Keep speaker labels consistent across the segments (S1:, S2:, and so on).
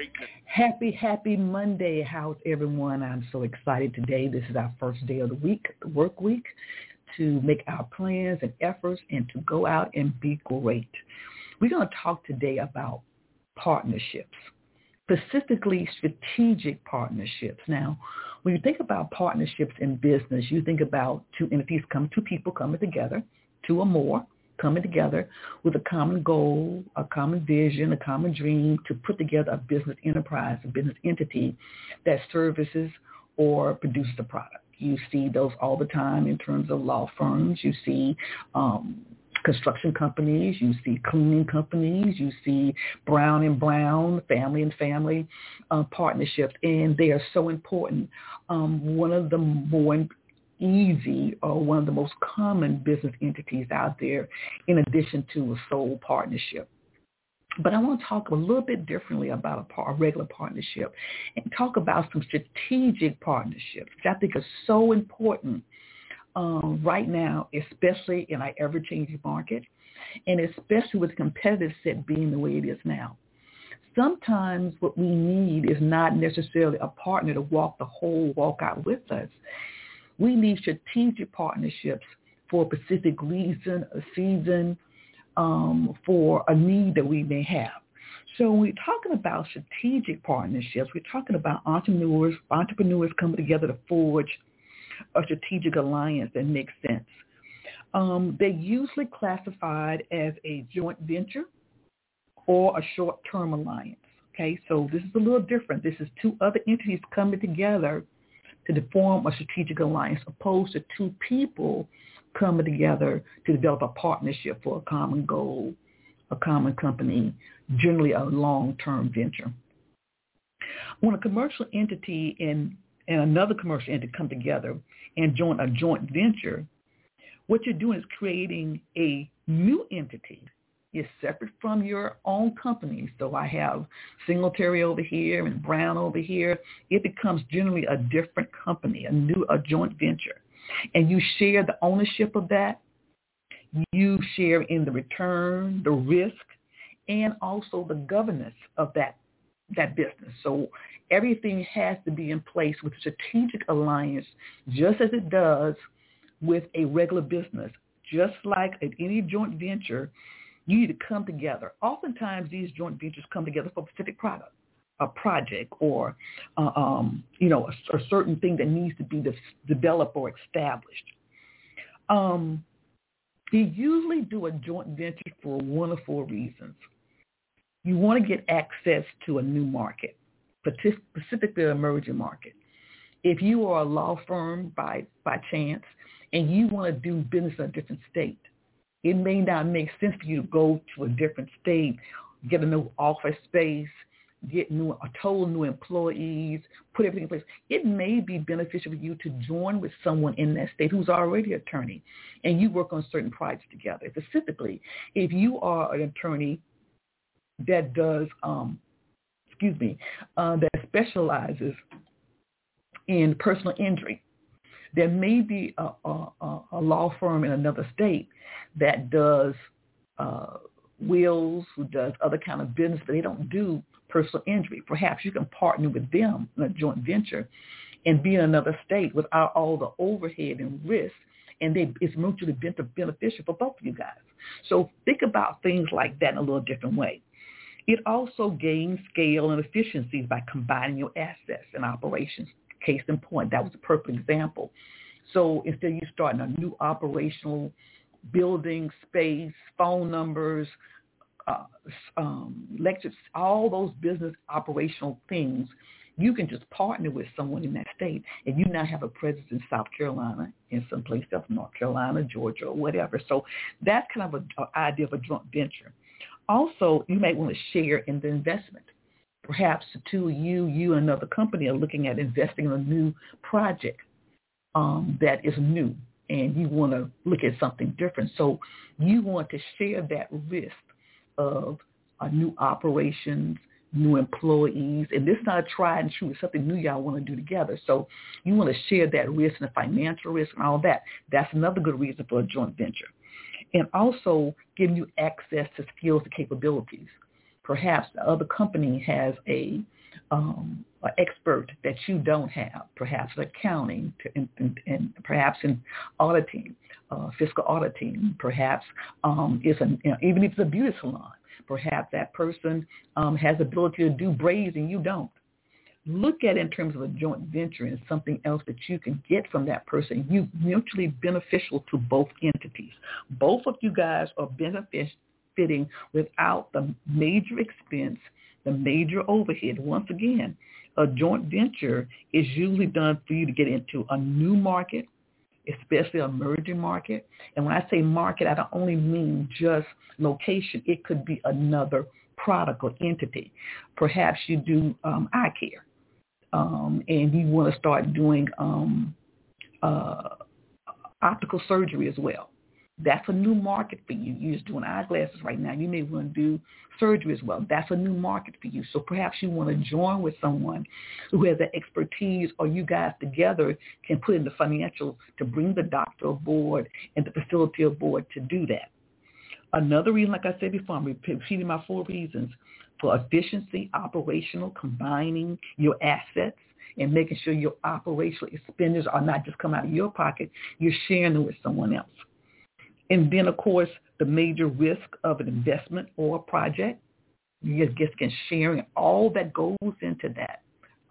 S1: greatness.
S2: Happy, happy Monday. How's everyone? I'm so excited today. This is our first day of the week, the work week, to make our plans and efforts and to go out and be great. We're going to talk today about partnerships, specifically strategic partnerships. Now, when you think about partnerships in business, you think about two entities come, two people coming together, two or more coming together with a common goal, a common vision, a common dream to put together a business enterprise, a business entity that services or produces a product. You see those all the time in terms of law firms. You see um, construction companies. You see cleaning companies. You see Brown and Brown, family and family uh, partnerships, and they are so important. Um, one of the more easy or one of the most common business entities out there in addition to a sole partnership. But I want to talk a little bit differently about a, par- a regular partnership and talk about some strategic partnerships, which I think are so important um, right now, especially in our ever-changing market, and especially with the competitive set being the way it is now. Sometimes what we need is not necessarily a partner to walk the whole walk out with us. We need strategic partnerships for a specific reason, a season, um, for a need that we may have. So when we're talking about strategic partnerships, we're talking about entrepreneurs, entrepreneurs coming together to forge a strategic alliance that makes sense. Um, they're usually classified as a joint venture or a short-term alliance. Okay, so this is a little different. This is two other entities coming together to form a strategic alliance opposed to two people coming together to develop a partnership for a common goal, a common company, generally a long-term venture. When a commercial entity and, and another commercial entity come together and join a joint venture, what you're doing is creating a new entity is separate from your own company. So I have Singletary over here and Brown over here. It becomes generally a different company, a new, a joint venture. And you share the ownership of that. You share in the return, the risk, and also the governance of that, that business. So everything has to be in place with strategic alliance, just as it does with a regular business. Just like at any joint venture, you need to come together. Oftentimes, these joint ventures come together for a specific product, a project, or uh, um, you know, a, a, certain thing that needs to be de- developed or established. Um, they usually do a joint venture for one of four reasons. You want to get access to a new market, specifically an emerging market. If you are a law firm by, by chance and you want to do business in a different state, it may not make sense for you to go to a different state, get a new office space, get new, a total new employees, put everything in place. It may be beneficial for you to join with someone in that state who's already an attorney, and you work on certain projects together. Specifically, if you are an attorney that does, um, excuse me, uh, that specializes in personal injury, there may be a, a, a law firm in another state that does uh, wills, who does other kind of business, but they don't do personal injury. Perhaps you can partner with them in a joint venture and be in another state without all the overhead and risk, and they, it's mutually beneficial for both of you guys. So think about things like that in a little different way. It also gains scale and efficiencies by combining your assets and operations. Case in point, that was a perfect example. So instead of you starting a new operational building, space, phone numbers, uh, um, lectures, all those business operational things, you can just partner with someone in that state, and you now have a presence in South Carolina, in some place else, North Carolina, Georgia, or whatever. So that's kind of an idea of a joint venture. Also, you may want to share in the investment Perhaps the two of you, you and another company are looking at investing in a new project um, that is new and you want to look at something different. So you want to share that risk of uh, new operations, new employees, and this is not a tried and true. It's something new y'all want to do together. So you want to share that risk and the financial risk and all that. That's another good reason for a joint venture. And also giving you access to skills and capabilities. Perhaps the other company has a um, an expert that you don't have, perhaps in accounting and, and, and perhaps in auditing, uh, fiscal auditing, perhaps um, is a, you know, even if it's a beauty salon, perhaps that person um, has the ability to do braids and you don't. Look at it in terms of a joint venture and something else that you can get from that person. You mutually beneficial to both entities. Both of you guys are benefiting without the major expense the major overhead. Once again, a joint venture is usually done for you to get into a new market, especially a emerging market. And when I say market, I don't only mean just location. It could be another product or entity. Perhaps you do um, eye care, um, and you want to start doing um, uh, optical surgery as well. That's a new market for you. You're just doing eyeglasses right now. You may want to do surgery as well. That's a new market for you. So perhaps you want to join with someone who has the expertise or you guys together can put in the financial to bring the doctor aboard and the facility aboard to do that. Another reason, like I said before, I'm repeating my four reasons for efficiency, operational, combining your assets, and making sure your operational expenditures are not just come out of your pocket, you're sharing them with someone else. And then, of course, the major risk of an investment or a project. You just get sharing all that goes into that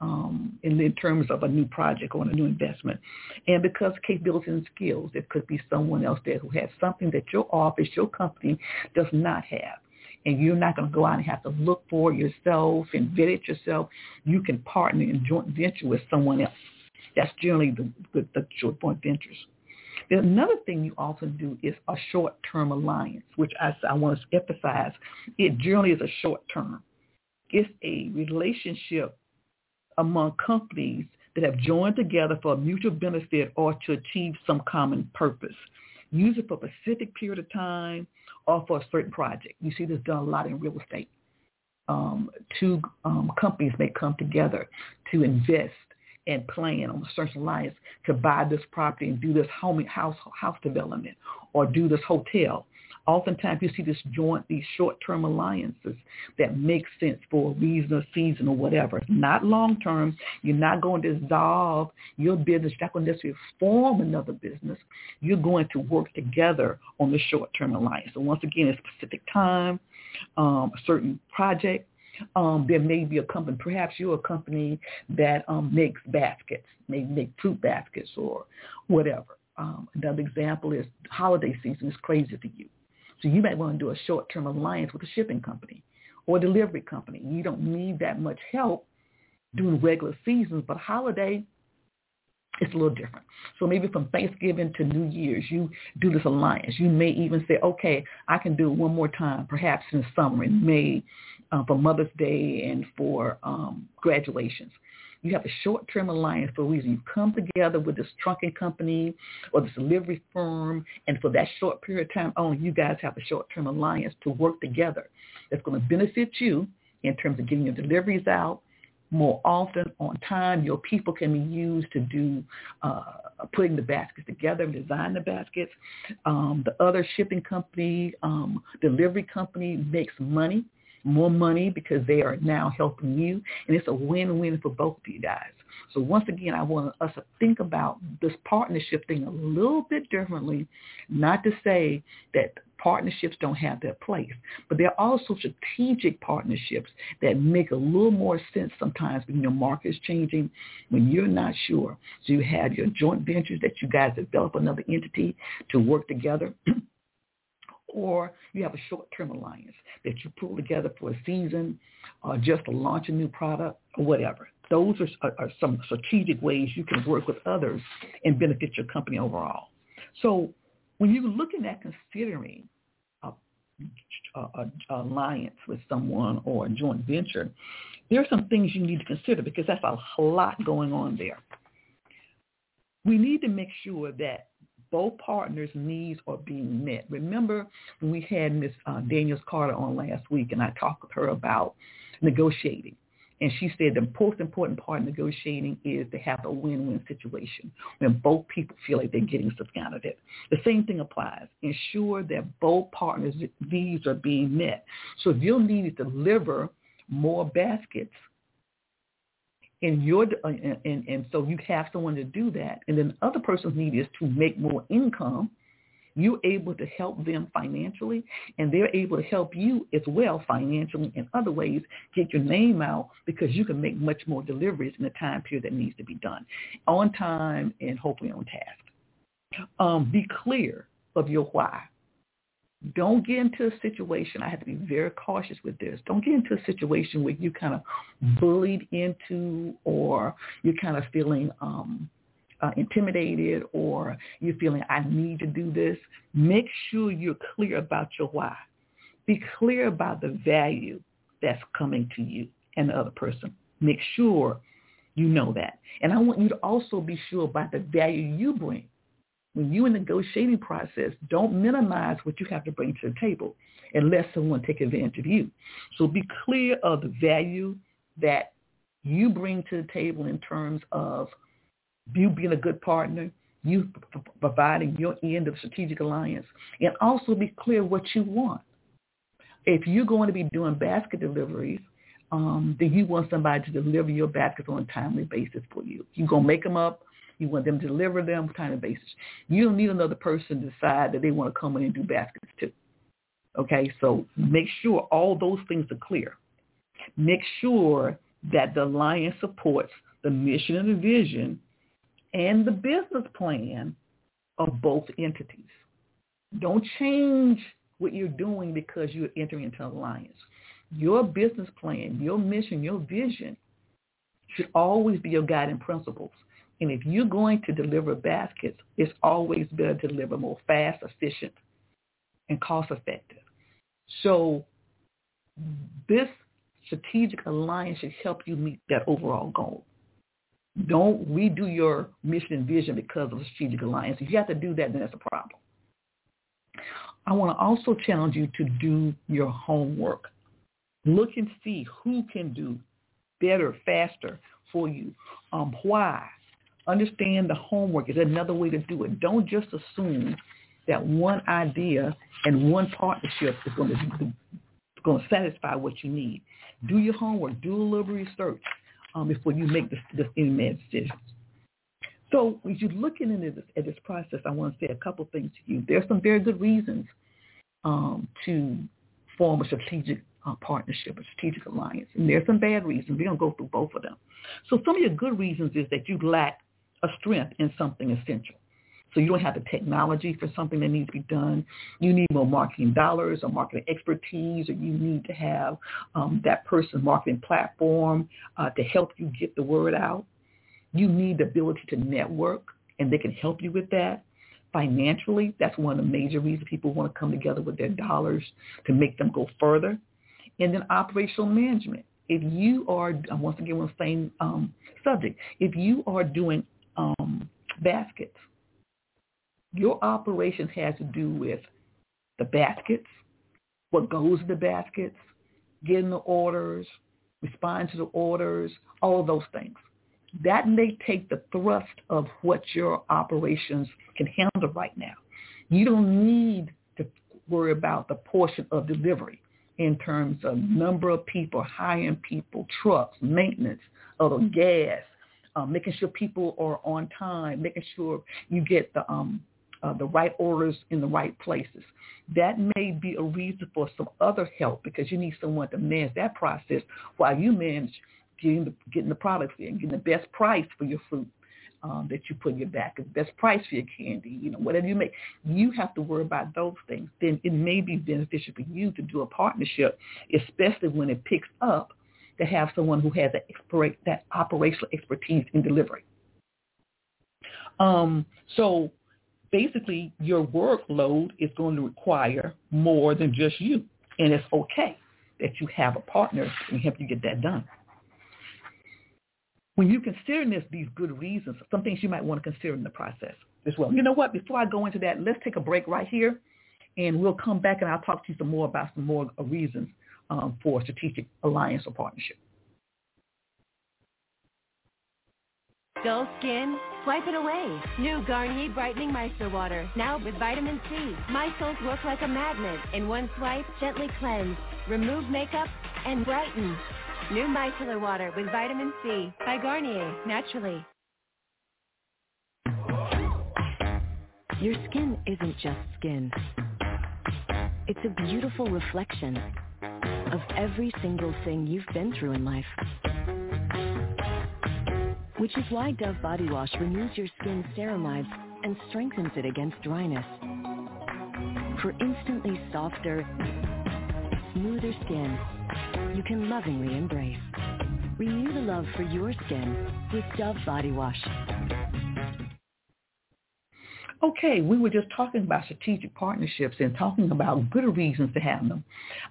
S2: um, in, in terms of a new project or a new investment. And because capabilities and skills, it could be someone else there who has something that your office, your company does not have. And you're not going to go out and have to look for it yourself and vet it yourself. You can partner in joint venture with someone else. That's generally the, the, the joint ventures. Another thing you often do is a short-term alliance, which I, I want to emphasize. It generally is a short-term. It's a relationship among companies that have joined together for a mutual benefit or to achieve some common purpose. Use it for a specific period of time or for a certain project. You see this done a lot in real estate. Um, two um, companies may come together to invest and plan on a certain alliance to buy this property and do this home house house development or do this hotel. Oftentimes you see this joint, these short-term alliances that make sense for a reason or season or whatever. Not long-term. You're not going to dissolve your business. You're not going to necessarily form another business. You're going to work together on the short-term alliance. So once again, a specific time, um, a certain project, um, there may be a company, perhaps you're a company that um, makes baskets, maybe make fruit baskets or whatever. Um, another example is holiday season is crazy for you. So you might want to do a short-term alliance with a shipping company or delivery company. You don't need that much help during regular seasons, but holiday, it's a little different. So maybe from Thanksgiving to New Year's, you do this alliance. You may even say, okay, I can do it one more time, perhaps in summer, in May, uh, for Mother's Day and for um, graduations. You have a short-term alliance for a reason. You come together with this trunking company or this delivery firm, and for that short period of time only, you guys have a short-term alliance to work together. That's going to benefit you in terms of getting your deliveries out more often on time. Your people can be used to do uh, putting the baskets together, design the baskets. Um, the other shipping company, um, delivery company makes money more money because they are now helping you. And it's a win-win for both of you guys. So once again, I want us to think about this partnership thing a little bit differently, not to say that partnerships don't have their place, but there are also strategic partnerships that make a little more sense sometimes when your market is changing, when you're not sure. So you have your joint ventures that you guys develop another entity to work together. or you have a short-term alliance that you pull together for a season or just to launch a new product or whatever. Those are, are, some strategic ways you can work with others and benefit your company overall. So when you're looking at considering a alliance with someone or a joint venture, there are some things you need to consider because that's a lot going on there. We need to make sure that both partners' needs are being met. Remember we had Miss uh, Daniels Carter on last week and I talked with her about negotiating. And she said the most important part of negotiating is to have a win-win situation when both people feel like they're getting something out of it. The same thing applies. Ensure that both partners' needs are being met. So if your need is to deliver more baskets, and your and, and, and so you have someone to do that, and then the other person's need is to make more income, you're able to help them financially and they're able to help you as well financially in other ways, get your name out because you can make much more deliveries in the time period that needs to be done on time and hopefully on task. Um, be clear of your why. Don't get into a situation, I have to be very cautious with this. Don't get into a situation where you kind of bullied into or you're kind of feeling um, uh, intimidated or you're feeling I need to do this, make sure you're clear about your why. Be clear about the value that's coming to you and the other person. Make sure you know that. And I want you to also be sure about the value you bring. When you're in the negotiating process, don't minimize what you have to bring to the table unless someone take advantage of you. So be clear of the value that you bring to the table in terms of you being a good partner, you providing your end of strategic alliance, and also be clear what you want. If you're going to be doing basket deliveries, um, then you want somebody to deliver your baskets on a timely basis for you. You're going to make them up. You want them to deliver them kind of basis. You don't need another person to decide that they want to come in and do baskets too. Okay, so make sure all those things are clear. Make sure that the alliance supports the mission and the vision and the business plan of both entities. Don't change what you're doing because you're entering into an alliance. Your business plan, your mission, your vision should always be your guiding principles. And if you're going to deliver baskets, it's always better to deliver more fast, efficient, and cost effective. So this strategic alliance should help you meet that overall goal. Don't redo your mission and vision because of a strategic alliance. If you have to do that, then that's a problem. I want to also challenge you to do your homework. Look and see who can do better, faster for you. Um, why? Understand the homework is another way to do it. Don't just assume that one idea and one partnership is going to, going to satisfy what you need. Do your homework. Do a little research um, before you make this, any decisions. So as you're looking into this, at this process, I want to say a couple things to you. There are some very good reasons um, to form a strategic uh, partnership, a strategic alliance. And there are some bad reasons. We're going to go through both of them. So some of your good reasons is that you lack a strength in something essential. So you don't have the technology for something that needs to be done. You need more marketing dollars or marketing expertise, or you need to have um, that person's marketing platform uh, to help you get the word out. You need the ability to network, and they can help you with that. Financially, that's one of the major reasons people want to come together with their dollars to make them go further. And then operational management. If you are, once again, on the same um, subject, if you are doing um, baskets, your operation has to do with the baskets, what goes in the baskets, getting the orders, responding to the orders, all of those things. That may take the thrust of what your operations can handle right now. You don't need to worry about the portion of delivery in terms of number of people, hiring people, trucks, maintenance, other gas, um, making sure people are on time, making sure you get the um, uh, the right orders in the right places. That may be a reason for some other help because you need someone to manage that process while you manage getting the, getting the products in, getting the best price for your fruit um, that you put in your back, the best price for your candy, you know, whatever you make. You have to worry about those things. Then it may be beneficial for you to do a partnership, especially when it picks up to have someone who has that, that operational expertise in delivery. Um, so basically your workload is going to require more than just you. And it's okay that you have a partner to help you get that done. When you consider this, these good reasons, some things you might want to consider in the process as well. You know what? Before I go into that, let's take a break right here, and we'll come back and I'll talk to you some more about some more reasons um, for strategic alliance or partnership.
S3: Dull skin? Swipe it away. New Garnier Brightening Micellar Water, now with vitamin C. Micelles work like a magnet. In one swipe, gently cleanse, remove makeup, and brighten. New Micellar Water with vitamin C by Garnier, naturally.
S4: Your skin isn't just skin. It's a beautiful reflection of every single thing you've been through in life. Which is why Dove Body Wash removes your skin's ceramides and strengthens it against dryness. For instantly softer, smoother skin you can lovingly embrace. Renew the love for your skin with Dove Body Wash.
S2: Okay, we were just talking about strategic partnerships and talking about good reasons to have them.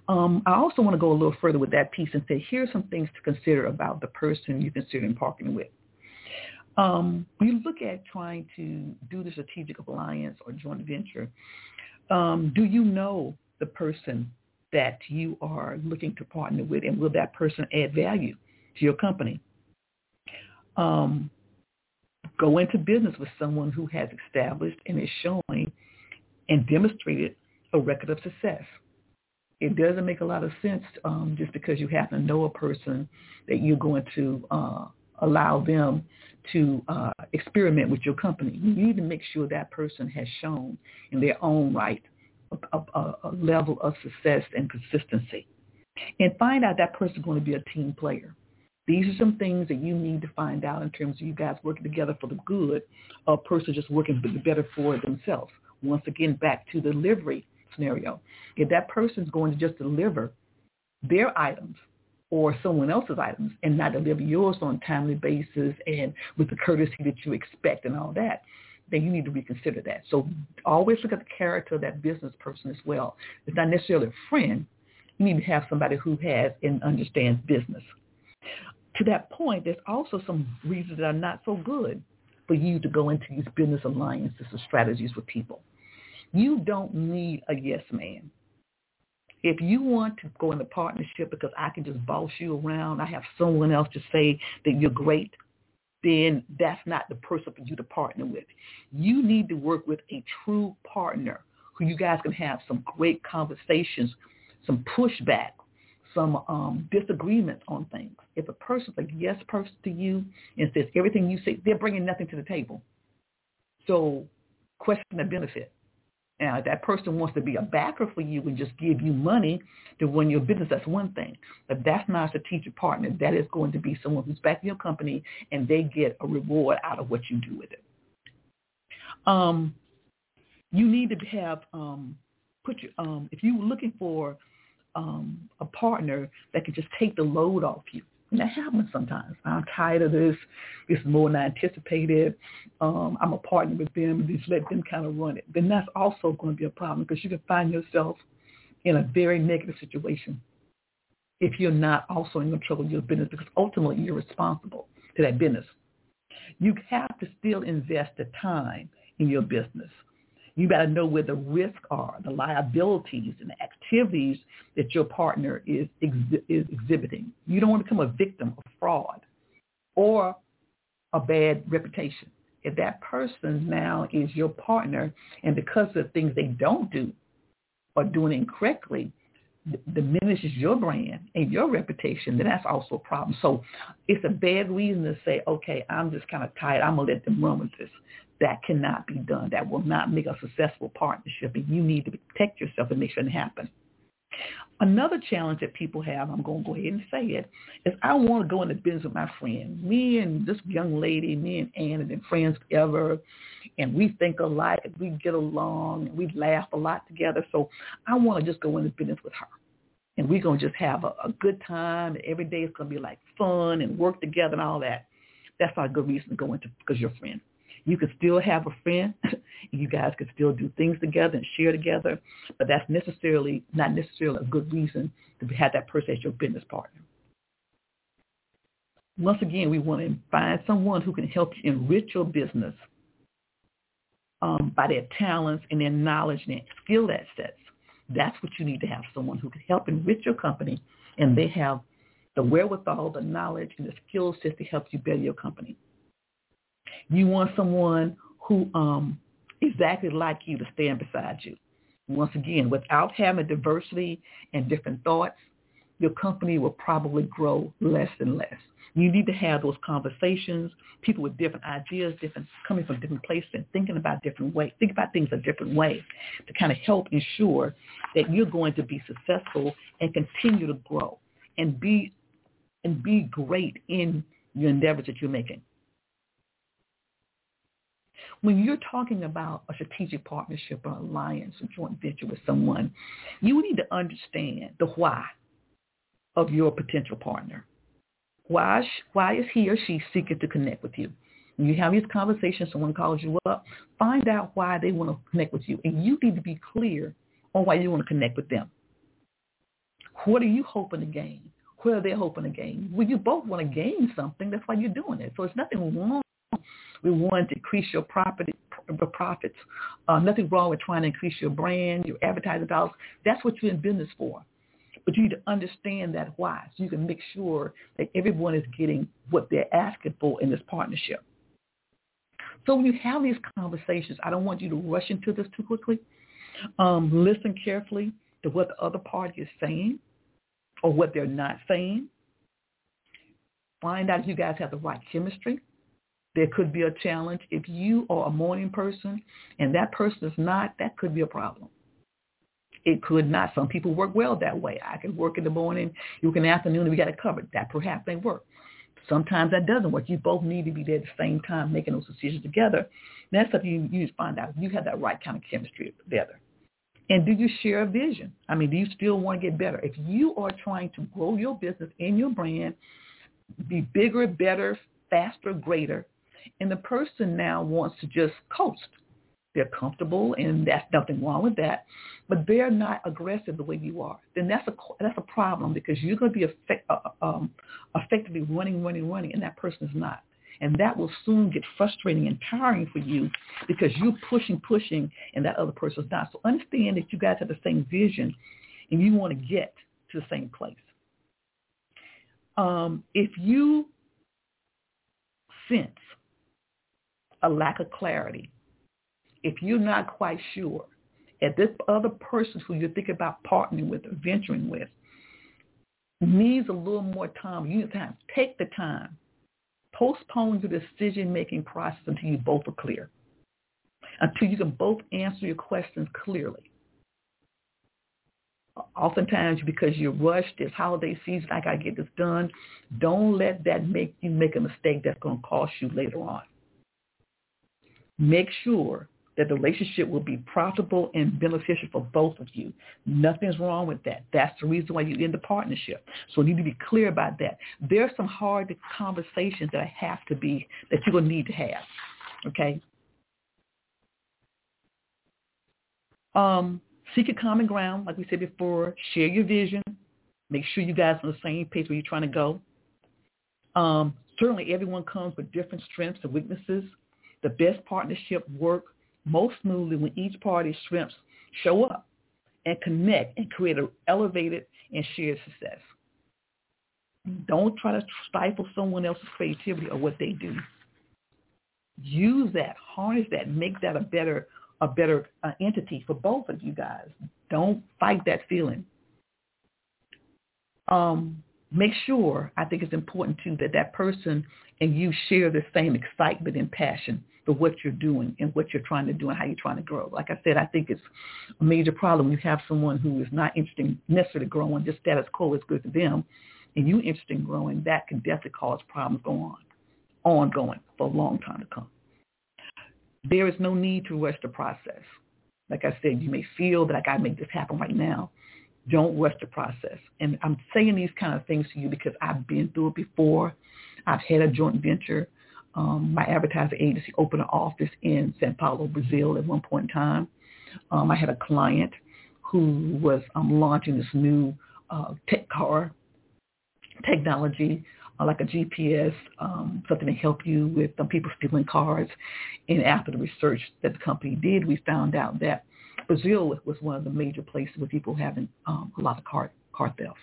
S2: Um, I also want to go a little further with that piece and say here's some things to consider about the person you're considering partnering with. Um, you look at trying to do the strategic alliance or joint venture, um, do you know the person that you are looking to partner with, and will that person add value to your company? Um, go into business with someone who has established and is showing and demonstrated a record of success. It doesn't make a lot of sense um, just because you happen to know a person that you're going to uh, allow them to uh, experiment with your company. You need to make sure that person has shown in their own right a, a, a level of success and consistency. And find out that person is going to be a team player. These are some things that you need to find out in terms of you guys working together for the good, a person just working better for themselves. Once again, back to the delivery scenario. If that person is going to just deliver their items or someone else's items and not deliver yours on a timely basis and with the courtesy that you expect and all that, then you need to reconsider that. So always look at the character of that business person as well. It's not necessarily a friend. You need to have somebody who has and understands business to that point, there's also some reasons that are not so good for you to go into these business alliances or strategies with people. You don't need a yes man. If you want to go into partnership because I can just boss you around, I have someone else to say that you're great, then that's not the person for you to partner with. You need to work with a true partner who you guys can have some great conversations, some pushback, some um, disagreements on things. If a person's a yes person to you and says everything you say, they're bringing nothing to the table. So question the benefit. Now, if that person wants to be a backer for you and just give you money to run your business, that's one thing. But that's not a strategic partner. That is going to be someone who's backing your company and they get a reward out of what you do with it. Um, you need to have um, put your um, if you're looking for um, a partner that can just take the load off you. And that happens sometimes. I'm tired of this. Is more than I anticipated. Um, I'm a partner with them just let them kind of run it. Then that's also going to be a problem because you can find yourself in a very negative situation if you're not also in control of your business because ultimately you're responsible to that business. You have to still invest the time in your business. You got to know where the risks are, the liabilities and the activities that your partner is, ex- is exhibiting. You don't want to become a victim of fraud or a bad reputation. If that person now is your partner and because of things they don't do or doing incorrectly, diminishes your brand and your reputation, then that's also a problem. So it's a bad reason to say, okay, I'm just kind of tired. I'm going to let them run with this that cannot be done. That will not make a successful partnership, and you need to protect yourself and make sure it happens. Another challenge that people have, I'm going to go ahead and say it, is I want to go into business with my friend. Me and this young lady, me and Ann have been friends forever, and we think alike, and we get along, and we laugh a lot together. So I want to just go into business with her. And we're going to just have a, a good time. And every day is going to be like fun and work together and all that. That's not a good reason to go into because you're a friend. You can still have a friend. you guys can still do things together and share together, but that's necessarily not necessarily a good reason to have that person as your business partner. Once again, we want to find someone who can help you enrich your business um, by their talents and their knowledge and their skill assets. That's what you need to have, someone who can help enrich your company and they have the wherewithal, the knowledge, and the skill set to help you build your company. You want someone who um, exactly like you to stand beside you. Once again, without having diversity and different thoughts, your company will probably grow less and less. You need to have those conversations, people with different ideas, different coming from different places and thinking about different ways, think about things a different way to kind of help ensure that you're going to be successful and continue to grow and be and be great in your endeavors that you're making. When you're talking about a strategic partnership or alliance or joint venture with someone, you need to understand the why of your potential partner. Why, why is he or she seeking to connect with you? When you have these conversations, someone calls you up, find out why they want to connect with you. And you need to be clear on why you want to connect with them. What are you hoping to gain? What are they hoping to gain? Well, you both want to gain something. That's why you're doing it. So it's nothing wrong we want to increase your property profits. Uh, nothing wrong with trying to increase your brand, your advertising dollars. That's what you're in business for. But you need to understand that why, so you can make sure that everyone is getting what they're asking for in this partnership. So when you have these conversations, I don't want you to rush into this too quickly. Um, listen carefully to what the other party is saying or what they're not saying. Find out if you guys have the right chemistry. There could be a challenge. If you are a morning person and that person is not, that could be a problem. It could not. Some people work well that way. I can work in the morning, you the afternoon, and we got it covered. That perhaps may work. Sometimes that doesn't work. You both need to be there at the same time making those decisions together. That's something you, you just find out. You have that right kind of chemistry together. And do you share a vision? I mean, do you still want to get better? If you are trying to grow your business and your brand, be bigger, better, faster, greater, and the person now wants to just coast. They're comfortable, and that's nothing wrong with that, but they're not aggressive the way you are. Then that's a that's a problem because you're going to be effect, uh, um, effectively running, running, running, and that person is not. And that will soon get frustrating and tiring for you because you're pushing, pushing, and that other person is not. So understand that you guys have the same vision, and you want to get to the same place. Um, if you sense a lack of clarity. If you're not quite sure, if this other person who you're thinking about partnering with or venturing with needs a little more time, you need time, take the time. Postpone your decision-making process until you both are clear, until you can both answer your questions clearly. Oftentimes, because you're rushed, it's holiday season, I got to get this done. Don't let that make you make a mistake that's going to cost you later on make sure that the relationship will be profitable and beneficial for both of you. Nothing's wrong with that. That's the reason why you're in the partnership. So you need to be clear about that. There are some hard conversations that have to be, that you're going to need to have. Okay? Um, seek a common ground, like we said before. Share your vision. Make sure you guys are on the same page where you're trying to go. Um, certainly everyone comes with different strengths and weaknesses. The best partnership work most smoothly when each party's strengths show up and connect and create an elevated and shared success. Don't try to stifle someone else's creativity or what they do. Use that, harness that, make that a better a better uh, entity for both of you guys. Don't fight that feeling. Um, make sure, I think it's important too, that that person and you share the same excitement and passion for what you're doing and what you're trying to do and how you're trying to grow. Like I said, I think it's a major problem. When you have someone who is not interested in necessarily growing, just status quo is good for them, and you interested in growing, that can definitely cause problems go on, ongoing for a long time to come. There is no need to rush the process. Like I said, you may feel that I got to make this happen right now. Don't rush the process. And I'm saying these kind of things to you because I've been through it before. I've had a joint venture Um, my advertising agency opened an office in Sao Paulo, Brazil at one point in time. Um, I had a client who was um, launching this new uh, tech car technology, uh, like a GPS, um, something to help you with um, people stealing cars. And after the research that the company did, we found out that Brazil was one of the major places where people were having um, a lot of car car theft.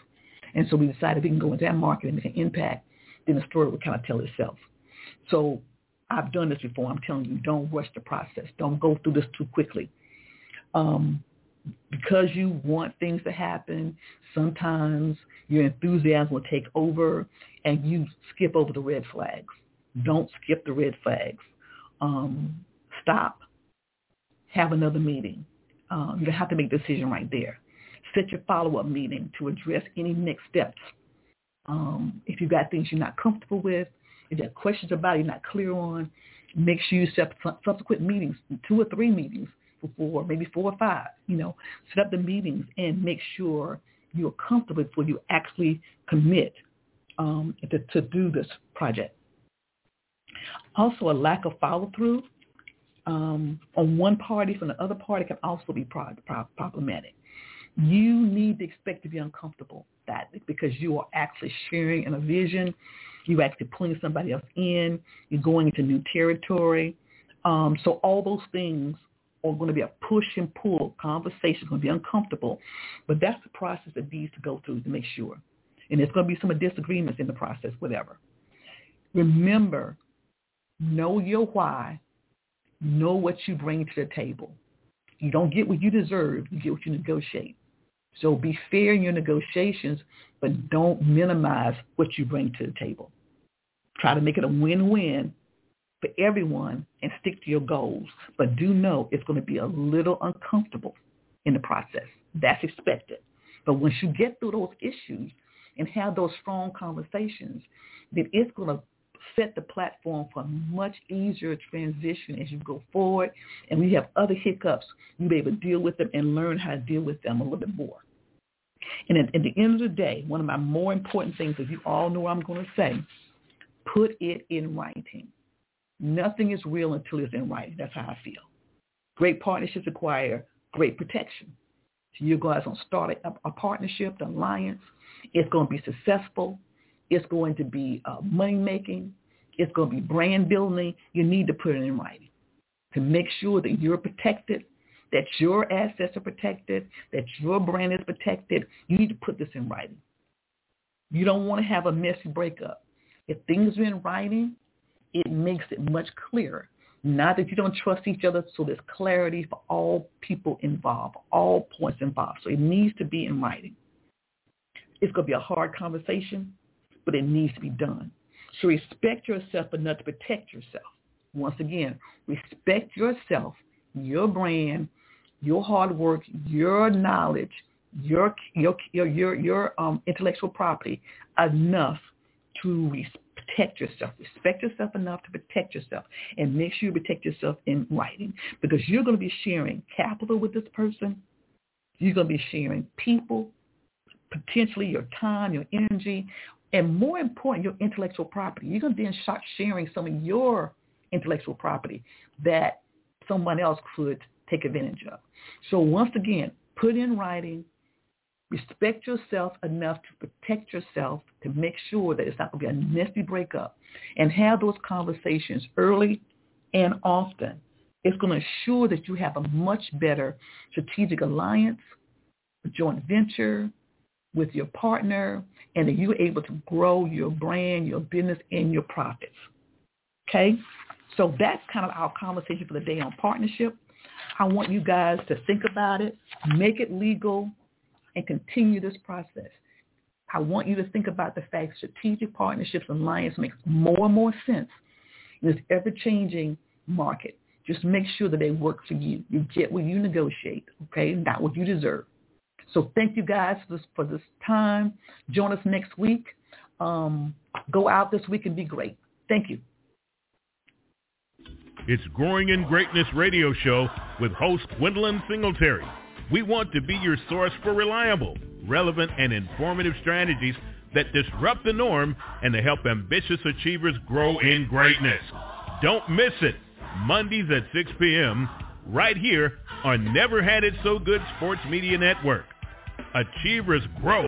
S2: And so we decided we can go into that market and make an impact. Then the story would kind of tell itself. So I've done this before. I'm telling you, don't rush the process. Don't go through this too quickly. Um, because you want things to happen, sometimes your enthusiasm will take over and you skip over the red flags. Don't skip the red flags. Um, stop. Have another meeting. Um, you have to make a decision right there. Set your follow-up meeting to address any next steps. Um, if you've got things you're not comfortable with, if you have questions about it you're not clear on, make sure you set subsequent meetings, two or three meetings before, maybe four or five, you know, set up the meetings and make sure you're comfortable before you actually commit um, to, to do this project. Also, a lack of follow-through um, on one party from the other party can also be pro- pro- problematic. You need to expect to be uncomfortable that because you are actually sharing in a vision. You're actually pulling somebody else in. You're going into new territory. Um, so all those things are going to be a push and pull conversation. going to be uncomfortable, but that's the process that needs to go through to make sure. And there's going to be some disagreements in the process, whatever. Remember, know your why. Know what you bring to the table. You don't get what you deserve. You get what you negotiate. So be fair in your negotiations, but don't minimize what you bring to the table. Try to make it a win-win for everyone and stick to your goals. But do know it's going to be a little uncomfortable in the process. That's expected. But once you get through those issues and have those strong conversations, then it's going to set the platform for a much easier transition as you go forward. And we have other hiccups, you'll be able to deal with them and learn how to deal with them a little bit more. And at, at the end of the day, one of my more important things, as you all know what I'm going to say, put it in writing. Nothing is real until it's in writing. That's how I feel. Great partnerships require great protection. So you guys going to start a, a partnership, an alliance. It's going to be successful. It's going to be uh, money making. It's going to be brand building. You need to put it in writing to make sure that you're protected, that your assets are protected, that your brand is protected. You need to put this in writing. You don't want to have a messy breakup. If things are in writing, it makes it much clearer. Not that you don't trust each other, so there's clarity for all people involved, all points involved. So it needs to be in writing. It's going to be a hard conversation, but it needs to be done. So respect yourself enough to protect yourself. Once again, respect yourself, your brand, your hard work, your knowledge, your your your your, um, intellectual property enough to protect yourself. Respect yourself enough to protect yourself, and make sure you protect yourself in writing because you're going to be sharing capital with this person. You're going to be sharing people, potentially your time, your energy, and more important, your intellectual property. You're going to then start sharing some of your intellectual property that someone else could take advantage of. So once again, put in writing, respect yourself enough to protect yourself to make sure that it's not going to be a nasty breakup and have those conversations early and often. It's going to ensure that you have a much better strategic alliance, a joint venture, with your partner and that you're able to grow your brand, your business, and your profits. Okay? So that's kind of our conversation for the day on partnership. I want you guys to think about it, make it legal, and continue this process. I want you to think about the fact strategic partnerships and alliance makes more and more sense in this ever-changing market. Just make sure that they work for you. You get what you negotiate, okay, not what you deserve. So thank you guys for this, for this time. Join us next week. Um, go out this week and be great. Thank you.
S1: It's Growing in Greatness radio show with host Gwendolyn Singletary. We want to be your source for reliable, relevant, and informative strategies that disrupt the norm and to help ambitious achievers grow in greatness. Don't miss it. Mondays at 6 p.m. right here on Never Had It So Good Sports Media Network. Achievers grow.